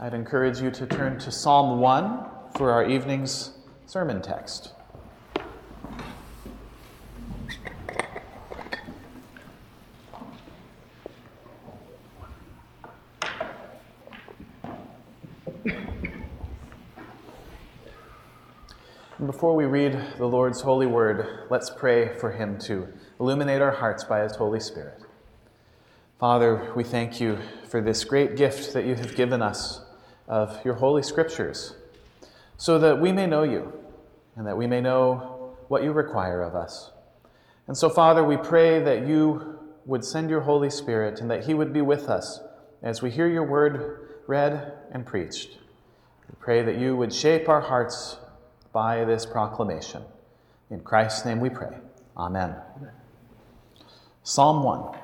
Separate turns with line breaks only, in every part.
I'd encourage you to turn to Psalm 1 for our evening's sermon text. Before we read the Lord's holy word, let's pray for him to illuminate our hearts by his Holy Spirit. Father, we thank you for this great gift that you have given us of your holy scriptures, so that we may know you and that we may know what you require of us. And so, Father, we pray that you would send your Holy Spirit and that he would be with us as we hear your word read and preached. We pray that you would shape our hearts by this proclamation. In Christ's name we pray. Amen. Psalm 1.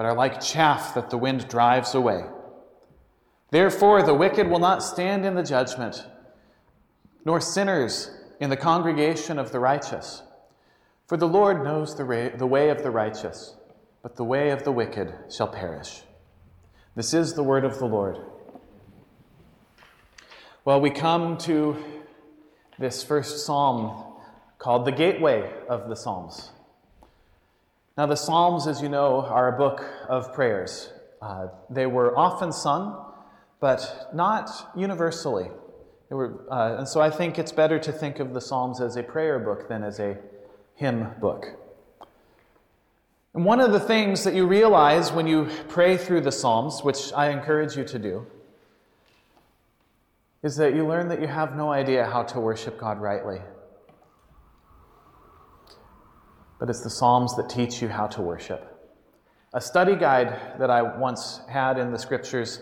but are like chaff that the wind drives away. Therefore, the wicked will not stand in the judgment, nor sinners in the congregation of the righteous. For the Lord knows the, ra- the way of the righteous, but the way of the wicked shall perish. This is the word of the Lord. Well, we come to this first psalm called the Gateway of the Psalms. Now, the Psalms, as you know, are a book of prayers. Uh, they were often sung, but not universally. Were, uh, and so I think it's better to think of the Psalms as a prayer book than as a hymn book. And one of the things that you realize when you pray through the Psalms, which I encourage you to do, is that you learn that you have no idea how to worship God rightly but it's the Psalms that teach you how to worship. A study guide that I once had in the scriptures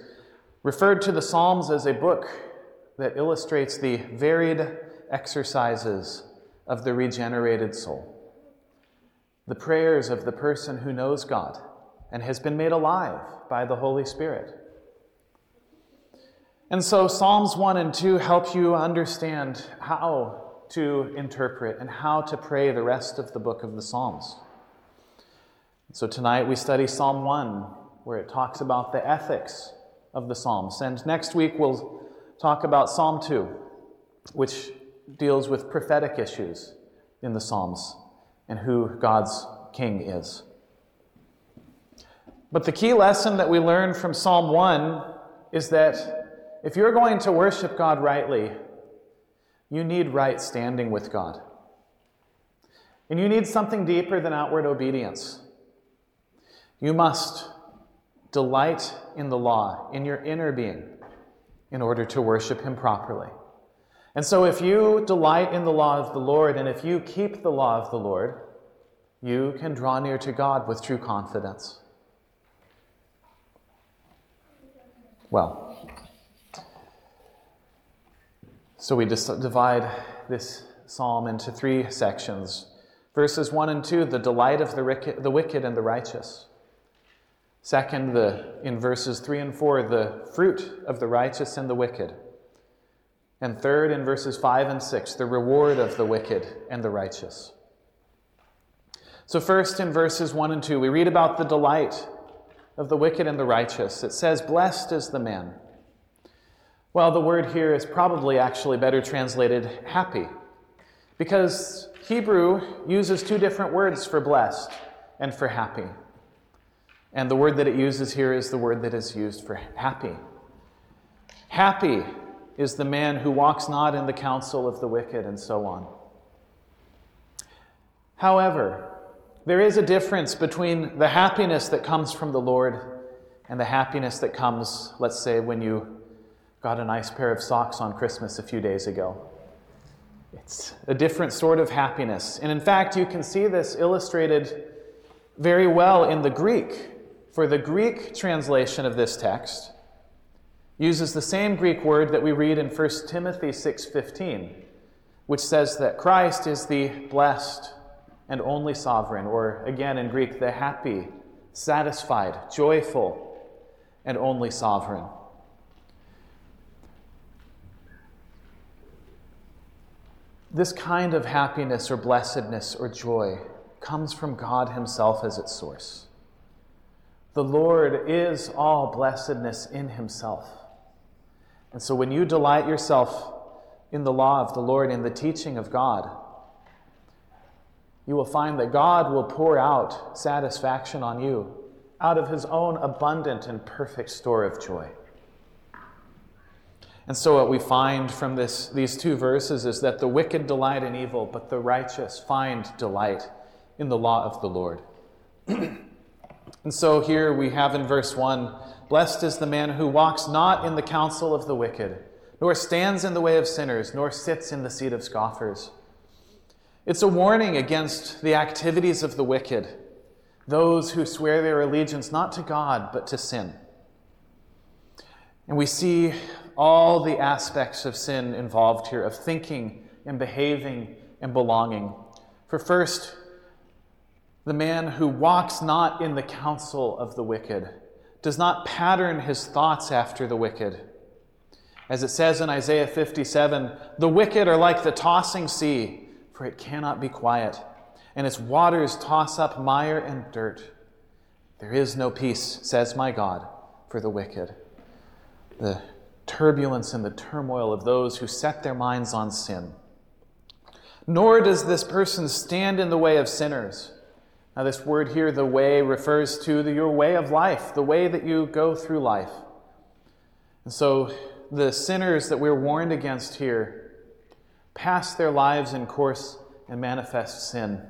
referred to the Psalms as a book that illustrates the varied exercises of the regenerated soul. The prayers of the person who knows God and has been made alive by the Holy Spirit. And so, Psalms 1 and 2 help you understand how to interpret and how to pray the rest of the book of the Psalms. So tonight we study Psalm 1, where it talks about the ethics of the Psalms. And next week we'll talk about Psalm 2, which deals with prophetic issues in the Psalms and who God's king is. But the key lesson that we learn from Psalm 1 is that if you're going to worship God rightly, you need right standing with God. And you need something deeper than outward obedience. You must delight in the law, in your inner being, in order to worship Him properly. And so, if you delight in the law of the Lord, and if you keep the law of the Lord, you can draw near to God with true confidence. Well, so we just divide this psalm into three sections. Verses 1 and 2, the delight of the, wicked and the righteous. Second, the, in verses 3 and 4, the fruit of the righteous and the wicked. And third, in verses 5 and 6, the reward of the wicked and the righteous. So, first, in verses 1 and 2, we read about the delight of the wicked and the righteous. It says, Blessed is the man well, the word here is probably actually better translated happy, because Hebrew uses two different words for blessed and for happy. And the word that it uses here is the word that is used for happy. Happy is the man who walks not in the counsel of the wicked, and so on. However, there is a difference between the happiness that comes from the Lord and the happiness that comes, let's say, when you got a nice pair of socks on Christmas a few days ago. It's a different sort of happiness. And in fact, you can see this illustrated very well in the Greek. For the Greek translation of this text, uses the same Greek word that we read in 1 Timothy 6:15, which says that Christ is the blessed and only sovereign, or again in Greek, the happy, satisfied, joyful, and only sovereign. This kind of happiness or blessedness or joy comes from God Himself as its source. The Lord is all blessedness in Himself. And so when you delight yourself in the law of the Lord, in the teaching of God, you will find that God will pour out satisfaction on you out of His own abundant and perfect store of joy. And so, what we find from this, these two verses is that the wicked delight in evil, but the righteous find delight in the law of the Lord. and so, here we have in verse 1 Blessed is the man who walks not in the counsel of the wicked, nor stands in the way of sinners, nor sits in the seat of scoffers. It's a warning against the activities of the wicked, those who swear their allegiance not to God, but to sin. And we see all the aspects of sin involved here of thinking and behaving and belonging. For first, the man who walks not in the counsel of the wicked does not pattern his thoughts after the wicked. As it says in Isaiah 57, the wicked are like the tossing sea, for it cannot be quiet, and its waters toss up mire and dirt. There is no peace, says my God, for the wicked. The turbulence and the turmoil of those who set their minds on sin. Nor does this person stand in the way of sinners. Now, this word here, the way, refers to the, your way of life, the way that you go through life. And so, the sinners that we're warned against here pass their lives in coarse and manifest sin,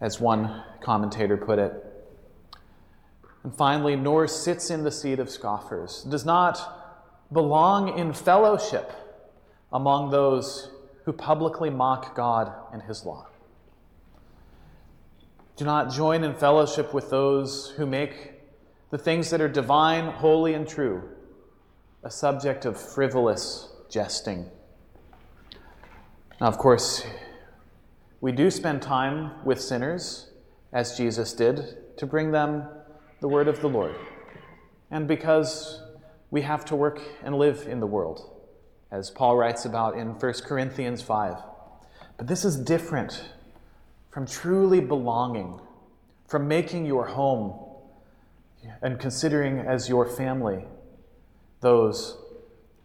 as one commentator put it. And finally, nor sits in the seat of scoffers, does not belong in fellowship among those who publicly mock God and his law. Do not join in fellowship with those who make the things that are divine, holy, and true a subject of frivolous jesting. Now, of course, we do spend time with sinners, as Jesus did, to bring them the word of the Lord. And because we have to work and live in the world, as Paul writes about in 1 Corinthians 5. But this is different from truly belonging, from making your home and considering as your family those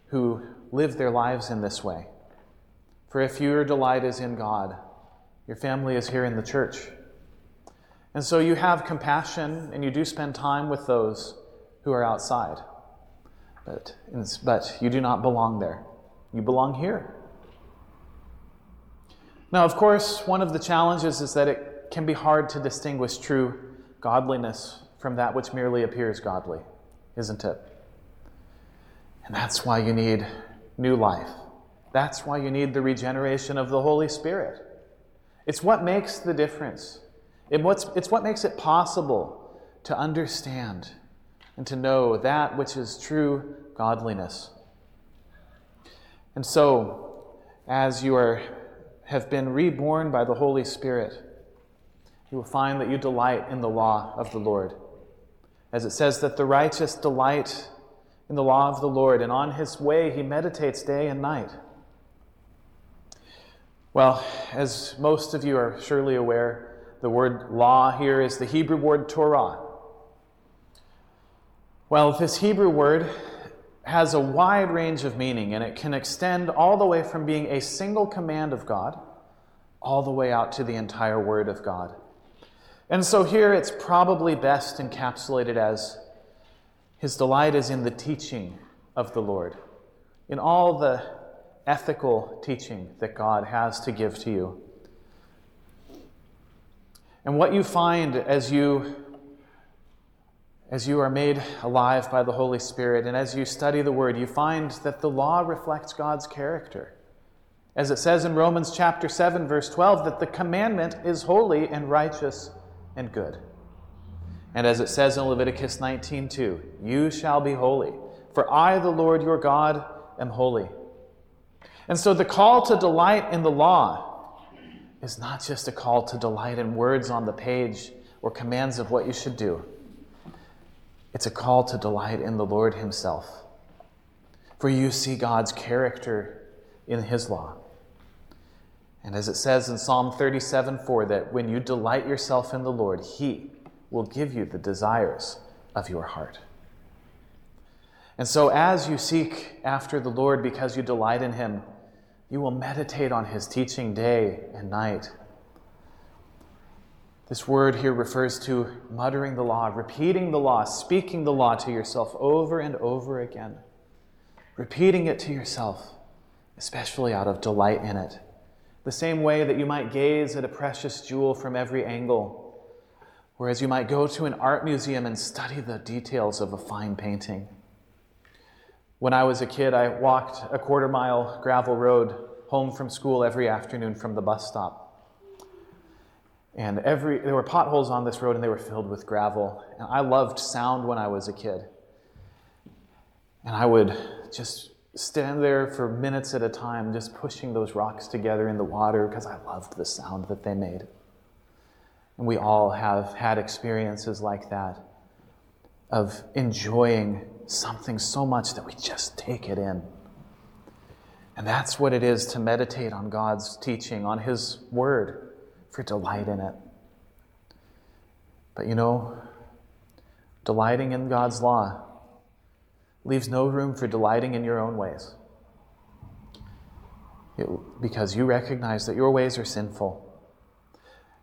who live their lives in this way. For if your delight is in God, your family is here in the church. And so you have compassion and you do spend time with those who are outside but, but you do not belong there. You belong here. Now, of course, one of the challenges is that it can be hard to distinguish true godliness from that which merely appears godly, isn't it? And that's why you need new life. That's why you need the regeneration of the Holy Spirit. It's what makes the difference. It it's what makes it possible to understand and to know that which is true godliness. And so, as you are, have been reborn by the Holy Spirit, you will find that you delight in the law of the Lord. As it says that the righteous delight in the law of the Lord, and on his way he meditates day and night. Well, as most of you are surely aware, the word law here is the Hebrew word Torah. Well, this Hebrew word has a wide range of meaning, and it can extend all the way from being a single command of God all the way out to the entire Word of God. And so here it's probably best encapsulated as His delight is in the teaching of the Lord, in all the ethical teaching that God has to give to you. And what you find as you as you are made alive by the Holy Spirit and as you study the Word, you find that the law reflects God's character. As it says in Romans chapter 7, verse 12, that the commandment is holy and righteous and good. And as it says in Leviticus 19:2, you shall be holy, for I, the Lord your God, am holy. And so the call to delight in the law is not just a call to delight in words on the page or commands of what you should do. It's a call to delight in the Lord Himself. For you see God's character in His law. And as it says in Psalm 37 4, that when you delight yourself in the Lord, He will give you the desires of your heart. And so, as you seek after the Lord because you delight in Him, you will meditate on His teaching day and night. This word here refers to muttering the law, repeating the law, speaking the law to yourself over and over again, repeating it to yourself, especially out of delight in it. The same way that you might gaze at a precious jewel from every angle, whereas you might go to an art museum and study the details of a fine painting. When I was a kid, I walked a quarter mile gravel road home from school every afternoon from the bus stop. And every, there were potholes on this road and they were filled with gravel. And I loved sound when I was a kid. And I would just stand there for minutes at a time, just pushing those rocks together in the water because I loved the sound that they made. And we all have had experiences like that of enjoying something so much that we just take it in. And that's what it is to meditate on God's teaching, on His Word, for delight in it. But you know, delighting in God's law leaves no room for delighting in your own ways. It, because you recognize that your ways are sinful.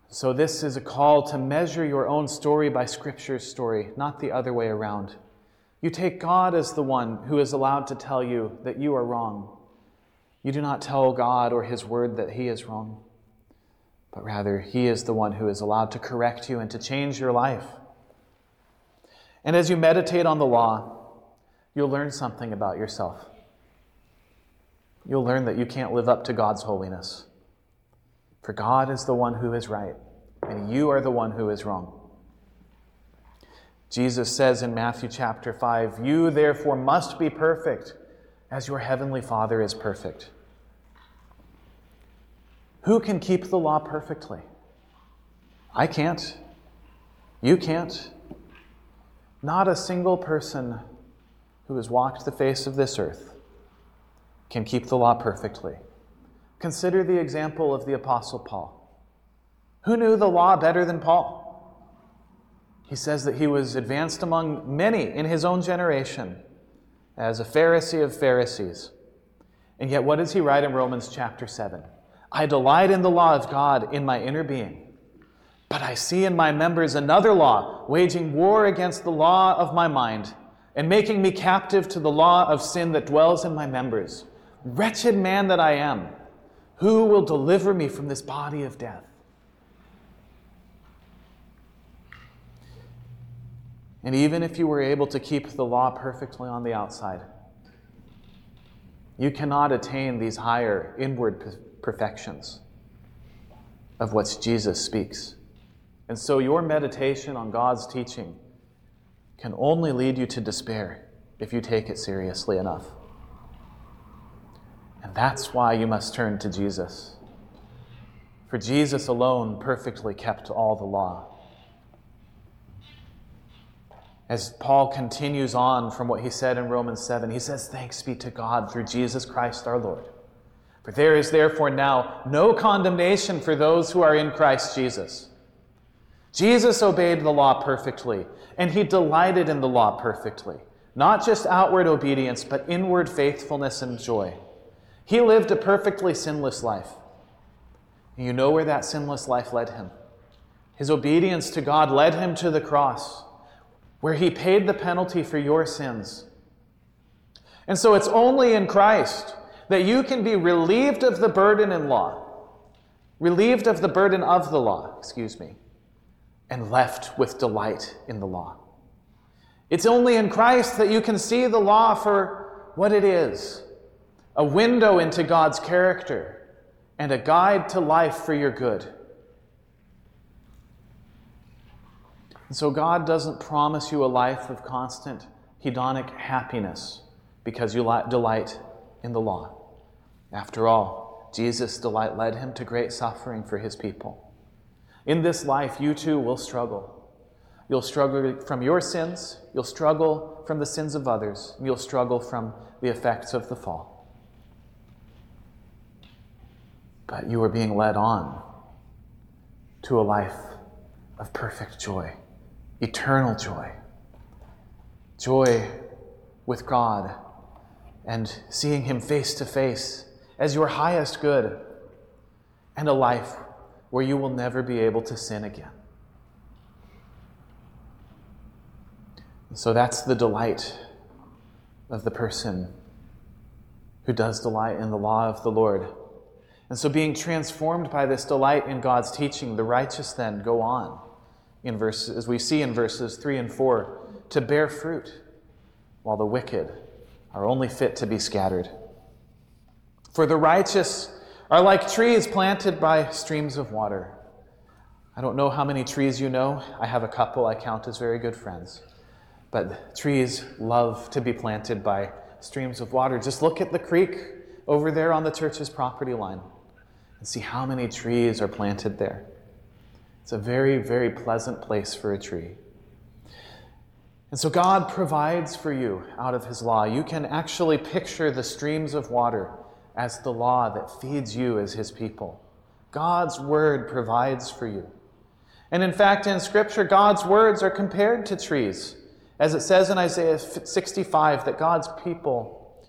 So, this is a call to measure your own story by Scripture's story, not the other way around. You take God as the one who is allowed to tell you that you are wrong. You do not tell God or His Word that He is wrong, but rather He is the one who is allowed to correct you and to change your life. And as you meditate on the law, you'll learn something about yourself. You'll learn that you can't live up to God's holiness. For God is the one who is right, and you are the one who is wrong. Jesus says in Matthew chapter 5, You therefore must be perfect as your heavenly Father is perfect. Who can keep the law perfectly? I can't. You can't. Not a single person who has walked the face of this earth can keep the law perfectly. Consider the example of the Apostle Paul. Who knew the law better than Paul? He says that he was advanced among many in his own generation as a Pharisee of Pharisees. And yet, what does he write in Romans chapter 7? I delight in the law of God in my inner being, but I see in my members another law, waging war against the law of my mind and making me captive to the law of sin that dwells in my members. Wretched man that I am, who will deliver me from this body of death? And even if you were able to keep the law perfectly on the outside, you cannot attain these higher inward perfections of which Jesus speaks. And so your meditation on God's teaching can only lead you to despair if you take it seriously enough. And that's why you must turn to Jesus. For Jesus alone perfectly kept all the law as Paul continues on from what he said in Romans 7, he says, Thanks be to God through Jesus Christ our Lord. For there is therefore now no condemnation for those who are in Christ Jesus. Jesus obeyed the law perfectly, and he delighted in the law perfectly. Not just outward obedience, but inward faithfulness and joy. He lived a perfectly sinless life. And you know where that sinless life led him. His obedience to God led him to the cross where he paid the penalty for your sins. And so it's only in Christ that you can be relieved of the burden in law, relieved of the burden of the law, excuse me, and left with delight in the law. It's only in Christ that you can see the law for what it is a window into God's character and a guide to life for your good. And so God doesn't promise you a life of constant hedonic happiness because you delight in the law. After all, Jesus' delight led him to great suffering for his people. In this life, you too will struggle. You'll struggle from your sins, you'll struggle from the sins of others, you'll struggle from the effects of the fall. But you are being led on to a life of perfect joy, eternal joy, joy with God and seeing Him face to face as your highest good, and a life where you will never be able to sin again. So that's the delight of the person who does delight in the law of the Lord. And so, being transformed by this delight in God's teaching, the righteous then go on, in verses, as we see in verses 3 and 4, to bear fruit, while the wicked are only fit to be scattered. For the righteous are like trees planted by streams of water. I don't know how many trees you know. I have a couple I count as very good friends. But trees love to be planted by streams of water. Just look at the creek over there on the church's property line and see how many trees are planted there. It's a very, very pleasant place for a tree. And so God provides for you out of His law. You can actually picture the streams of water as the law that feeds you as His people. God's word provides for you. And in fact, in Scripture, God's words are compared to trees. As it says in Isaiah 65, that God's people,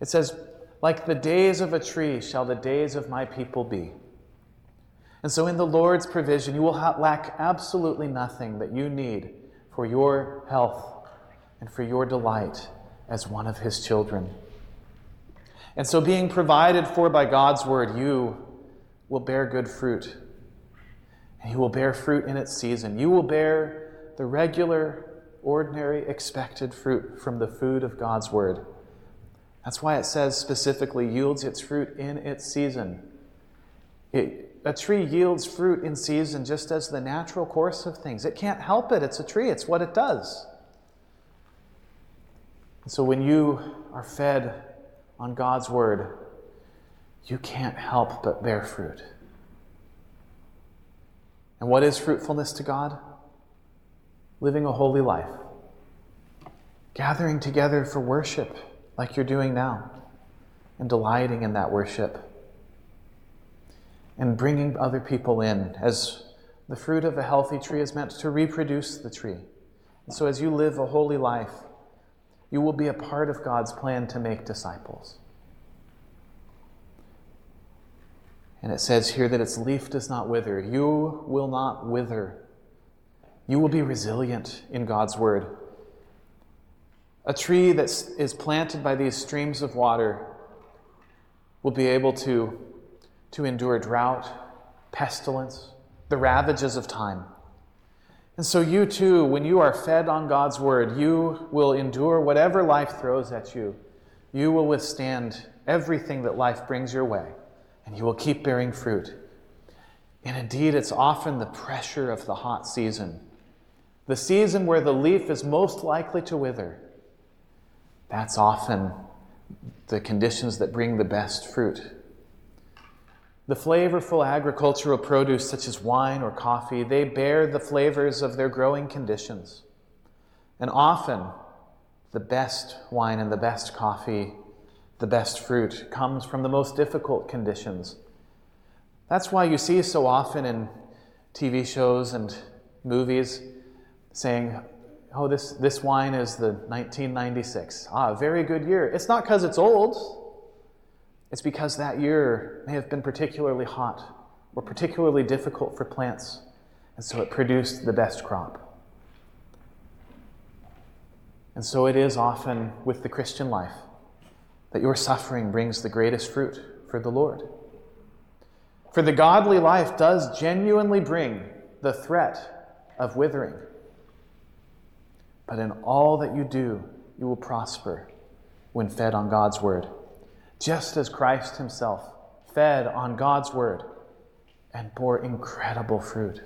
it says, like the days of a tree shall the days of my people be. And so, in the Lord's provision, you will lack absolutely nothing that you need for your health and for your delight as one of His children. And so, being provided for by God's word, you will bear good fruit. And you will bear fruit in its season. You will bear the regular ordinary, expected fruit from the food of God's Word. That's why it says specifically yields its fruit in its season. It, a tree yields fruit in season just as the natural course of things. It can't help it. It's a tree, it's what it does. so when you are fed on God's Word, you can't help but bear fruit. And what is fruitfulness to God? living a holy life, gathering together for worship like you're doing now, and delighting in that worship, and bringing other people in as the fruit of a healthy tree is meant to reproduce the tree. And so, as you live a holy life, you will be a part of God's plan to make disciples. And it says here that its leaf does not wither. You will not wither you will be resilient in God's word. A tree that is planted by these streams of water will be able to, to endure drought, pestilence, the ravages of time. And so, you too, when you are fed on God's word, you will endure whatever life throws at you. You will withstand everything that life brings your way, and you will keep bearing fruit. And indeed, it's often the pressure of the hot season the season where the leaf is most likely to wither, that's often the conditions that bring the best fruit. The flavorful agricultural produce, such as wine or coffee, they bear the flavors of their growing conditions. And often, the best wine and the best coffee, the best fruit, comes from the most difficult conditions. That's why you see so often in TV shows and movies saying, oh, this, this wine is the 1996. Ah, very good year. It's not because it's old, it's because that year may have been particularly hot or particularly difficult for plants, and so it produced the best crop. And so it is often with the Christian life that your suffering brings the greatest fruit for the Lord. For the godly life does genuinely bring the threat of withering. But in all that you do, you will prosper when fed on God's word, just as Christ himself fed on God's word and bore incredible fruit.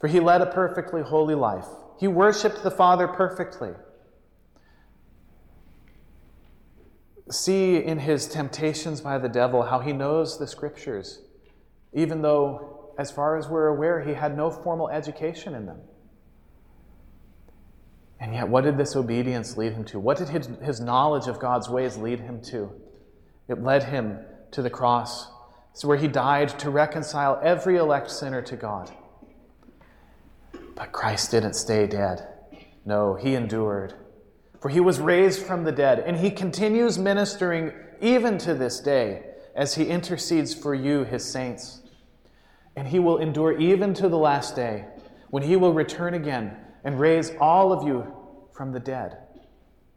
For he led a perfectly holy life, he worshiped the Father perfectly. See in his temptations by the devil how he knows the scriptures, even though, as far as we're aware, he had no formal education in them. And yet, what did this obedience lead him to? What did his, his knowledge of God's ways lead him to? It led him to the cross, it's where he died to reconcile every elect sinner to God. But Christ didn't stay dead. No, he endured. For he was raised from the dead, and he continues ministering even to this day as he intercedes for you, his saints. And he will endure even to the last day when he will return again and raise all of you from the dead,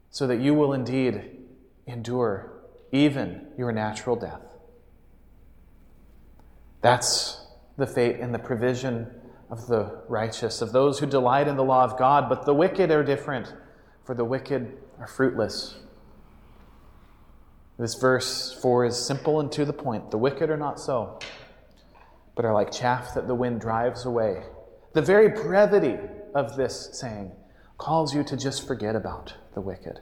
so that you will indeed endure even your natural death. That's the fate and the provision of the righteous, of those who delight in the law of God, but the wicked are different, for the wicked are fruitless. This verse 4 is simple and to the point. The wicked are not so, but are like chaff that the wind drives away. The very brevity of this saying calls you to just forget about the wicked.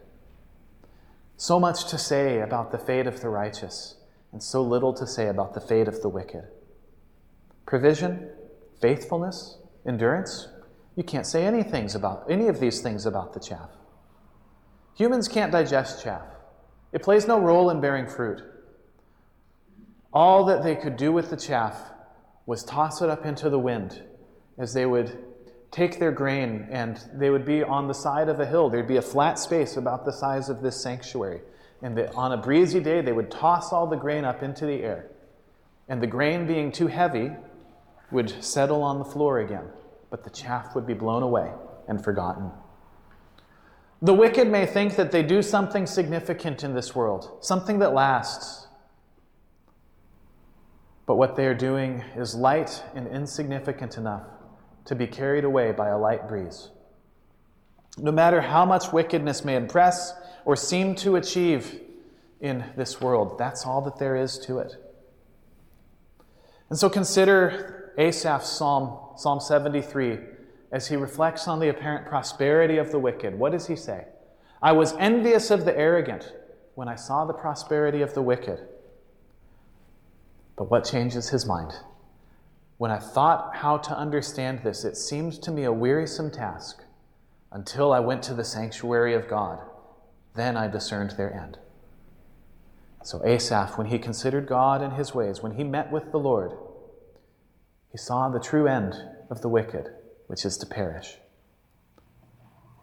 So much to say about the fate of the righteous, and so little to say about the fate of the wicked. Provision, faithfulness, endurance, you can't say any things about any of these things about the chaff. Humans can't digest chaff. It plays no role in bearing fruit. All that they could do with the chaff was toss it up into the wind as they would take their grain and they would be on the side of a hill. There'd be a flat space about the size of this sanctuary. And the, on a breezy day, they would toss all the grain up into the air. And the grain being too heavy, would settle on the floor again, but the chaff would be blown away and forgotten. The wicked may think that they do something significant in this world, something that lasts. But what they are doing is light and insignificant enough to be carried away by a light breeze. No matter how much wickedness may impress or seem to achieve in this world, that's all that there is to it. And so consider Asaph's psalm, Psalm 73, as he reflects on the apparent prosperity of the wicked, what does he say? I was envious of the arrogant when I saw the prosperity of the wicked. But what changes his mind? When I thought how to understand this, it seemed to me a wearisome task until I went to the sanctuary of God. Then I discerned their end. So Asaph, when he considered God and his ways, when he met with the Lord, he saw the true end of the wicked, which is to perish.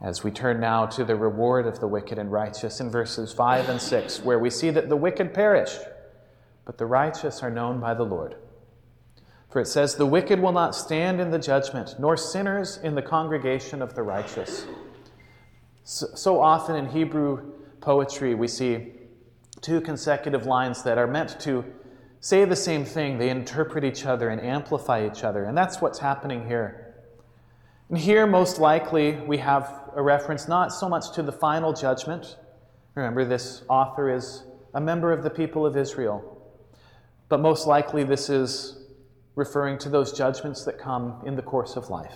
As we turn now to the reward of the wicked and righteous in verses 5 and 6, where we see that the wicked perish, but the righteous are known by the Lord. For it says, The wicked will not stand in the judgment, nor sinners in the congregation of the righteous. So, often in Hebrew poetry, we see two consecutive lines that are meant to say the same thing, they interpret each other and amplify each other. And that's what's happening here. And here, most likely, we have a reference not so much to the final judgment. Remember, this author is a member of the people of Israel. But most likely, this is referring to those judgments that come in the course of life.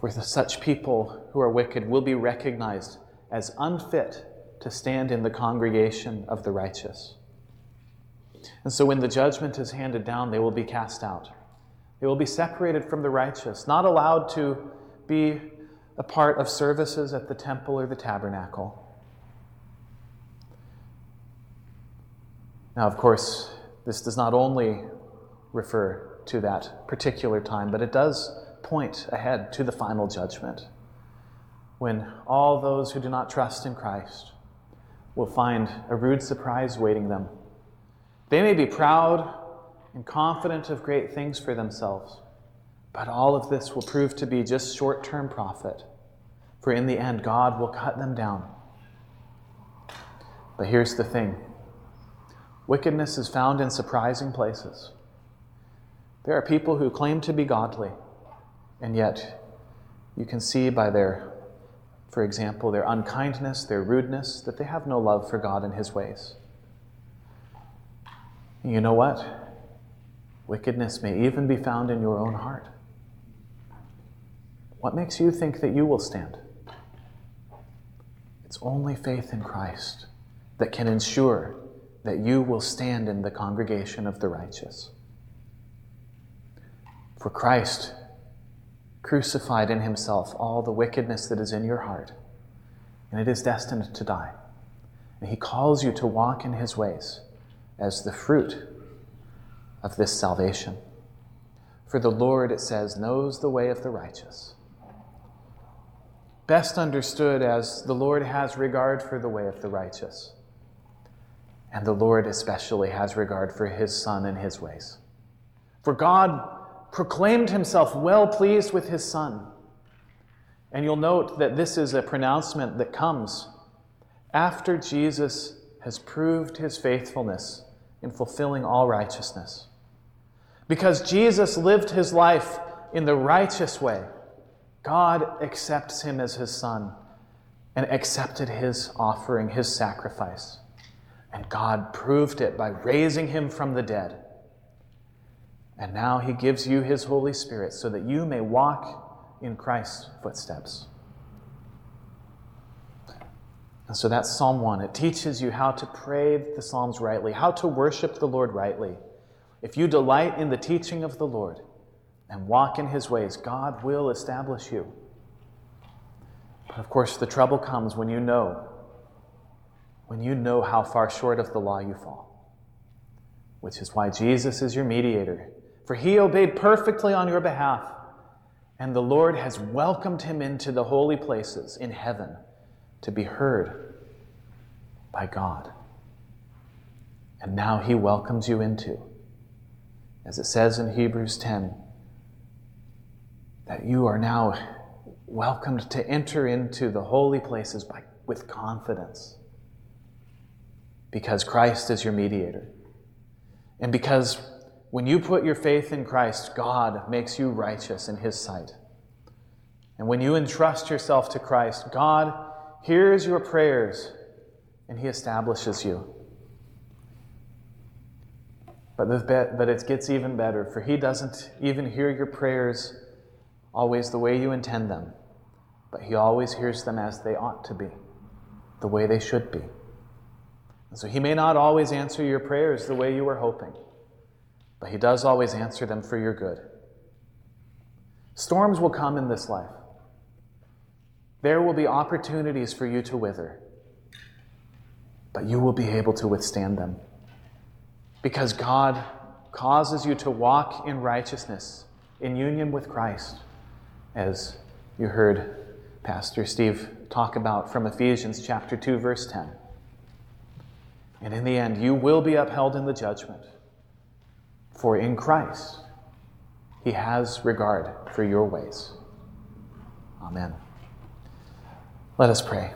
For such people who are wicked will be recognized as unfit to stand in the congregation of the righteous. And so when the judgment is handed down, they will be cast out. They will be separated from the righteous, not allowed to be a part of services at the temple or the tabernacle. Now, of course, this does not only refer to that particular time, but it does point ahead to the final judgment when all those who do not trust in Christ will find a rude surprise waiting them they may be proud and confident of great things for themselves, but all of this will prove to be just short term profit, for in the end, God will cut them down. But here's the thing wickedness is found in surprising places. There are people who claim to be godly, and yet you can see by their, for example, their unkindness, their rudeness, that they have no love for God and His ways. You know what? Wickedness may even be found in your own heart. What makes you think that you will stand? It's only faith in Christ that can ensure that you will stand in the congregation of the righteous. For Christ crucified in himself all the wickedness that is in your heart, and it is destined to die. And he calls you to walk in his ways as the fruit of this salvation. For the Lord, it says, knows the way of the righteous. Best understood as the Lord has regard for the way of the righteous. And the Lord especially has regard for his Son and his ways. For God proclaimed himself well pleased with his Son. And you'll note that this is a pronouncement that comes after Jesus has proved his faithfulness in fulfilling all righteousness. Because Jesus lived his life in the righteous way, God accepts him as his son and accepted his offering, his sacrifice. And God proved it by raising him from the dead. And now he gives you his Holy Spirit so that you may walk in Christ's footsteps. And so that's Psalm 1. It teaches you how to pray the Psalms rightly, how to worship the Lord rightly. If you delight in the teaching of the Lord and walk in his ways, God will establish you. But of course, the trouble comes when you know, when you know how far short of the law you fall, which is why Jesus is your mediator. For he obeyed perfectly on your behalf, and the Lord has welcomed him into the holy places in heaven to be heard by God. And now he welcomes you into, as it says in Hebrews 10, that you are now welcomed to enter into the holy places by, with confidence because Christ is your mediator. And because when you put your faith in Christ, God makes you righteous in his sight. And when you entrust yourself to Christ, God hears your prayers and he establishes you. But, but it gets even better, for he doesn't even hear your prayers always the way you intend them, but he always hears them as they ought to be, the way they should be. And so he may not always answer your prayers the way you were hoping, but he does always answer them for your good. Storms will come in this life. There will be opportunities for you to wither, but you will be able to withstand them. Because God causes you to walk in righteousness, in union with Christ, as you heard Pastor Steve talk about from Ephesians chapter 2 verse 10. And in the end, you will be upheld in the judgment. For in Christ, he has regard for your ways. Amen. Let us pray.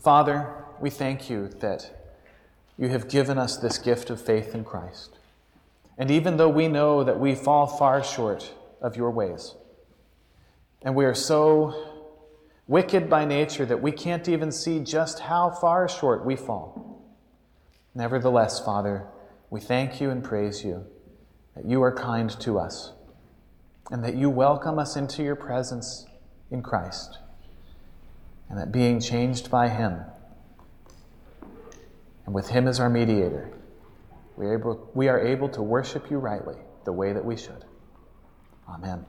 Father, we thank you that you have given us this gift of faith in Christ. And even though we know that we fall far short of your ways, and we are so wicked by nature that we can't even see just how far short we fall, nevertheless, Father, we thank you and praise you that you are kind to us and that you welcome us into your presence in Christ and that being changed by Him, and with Him as our mediator, we are able, we are able to worship you rightly the way that we should. Amen.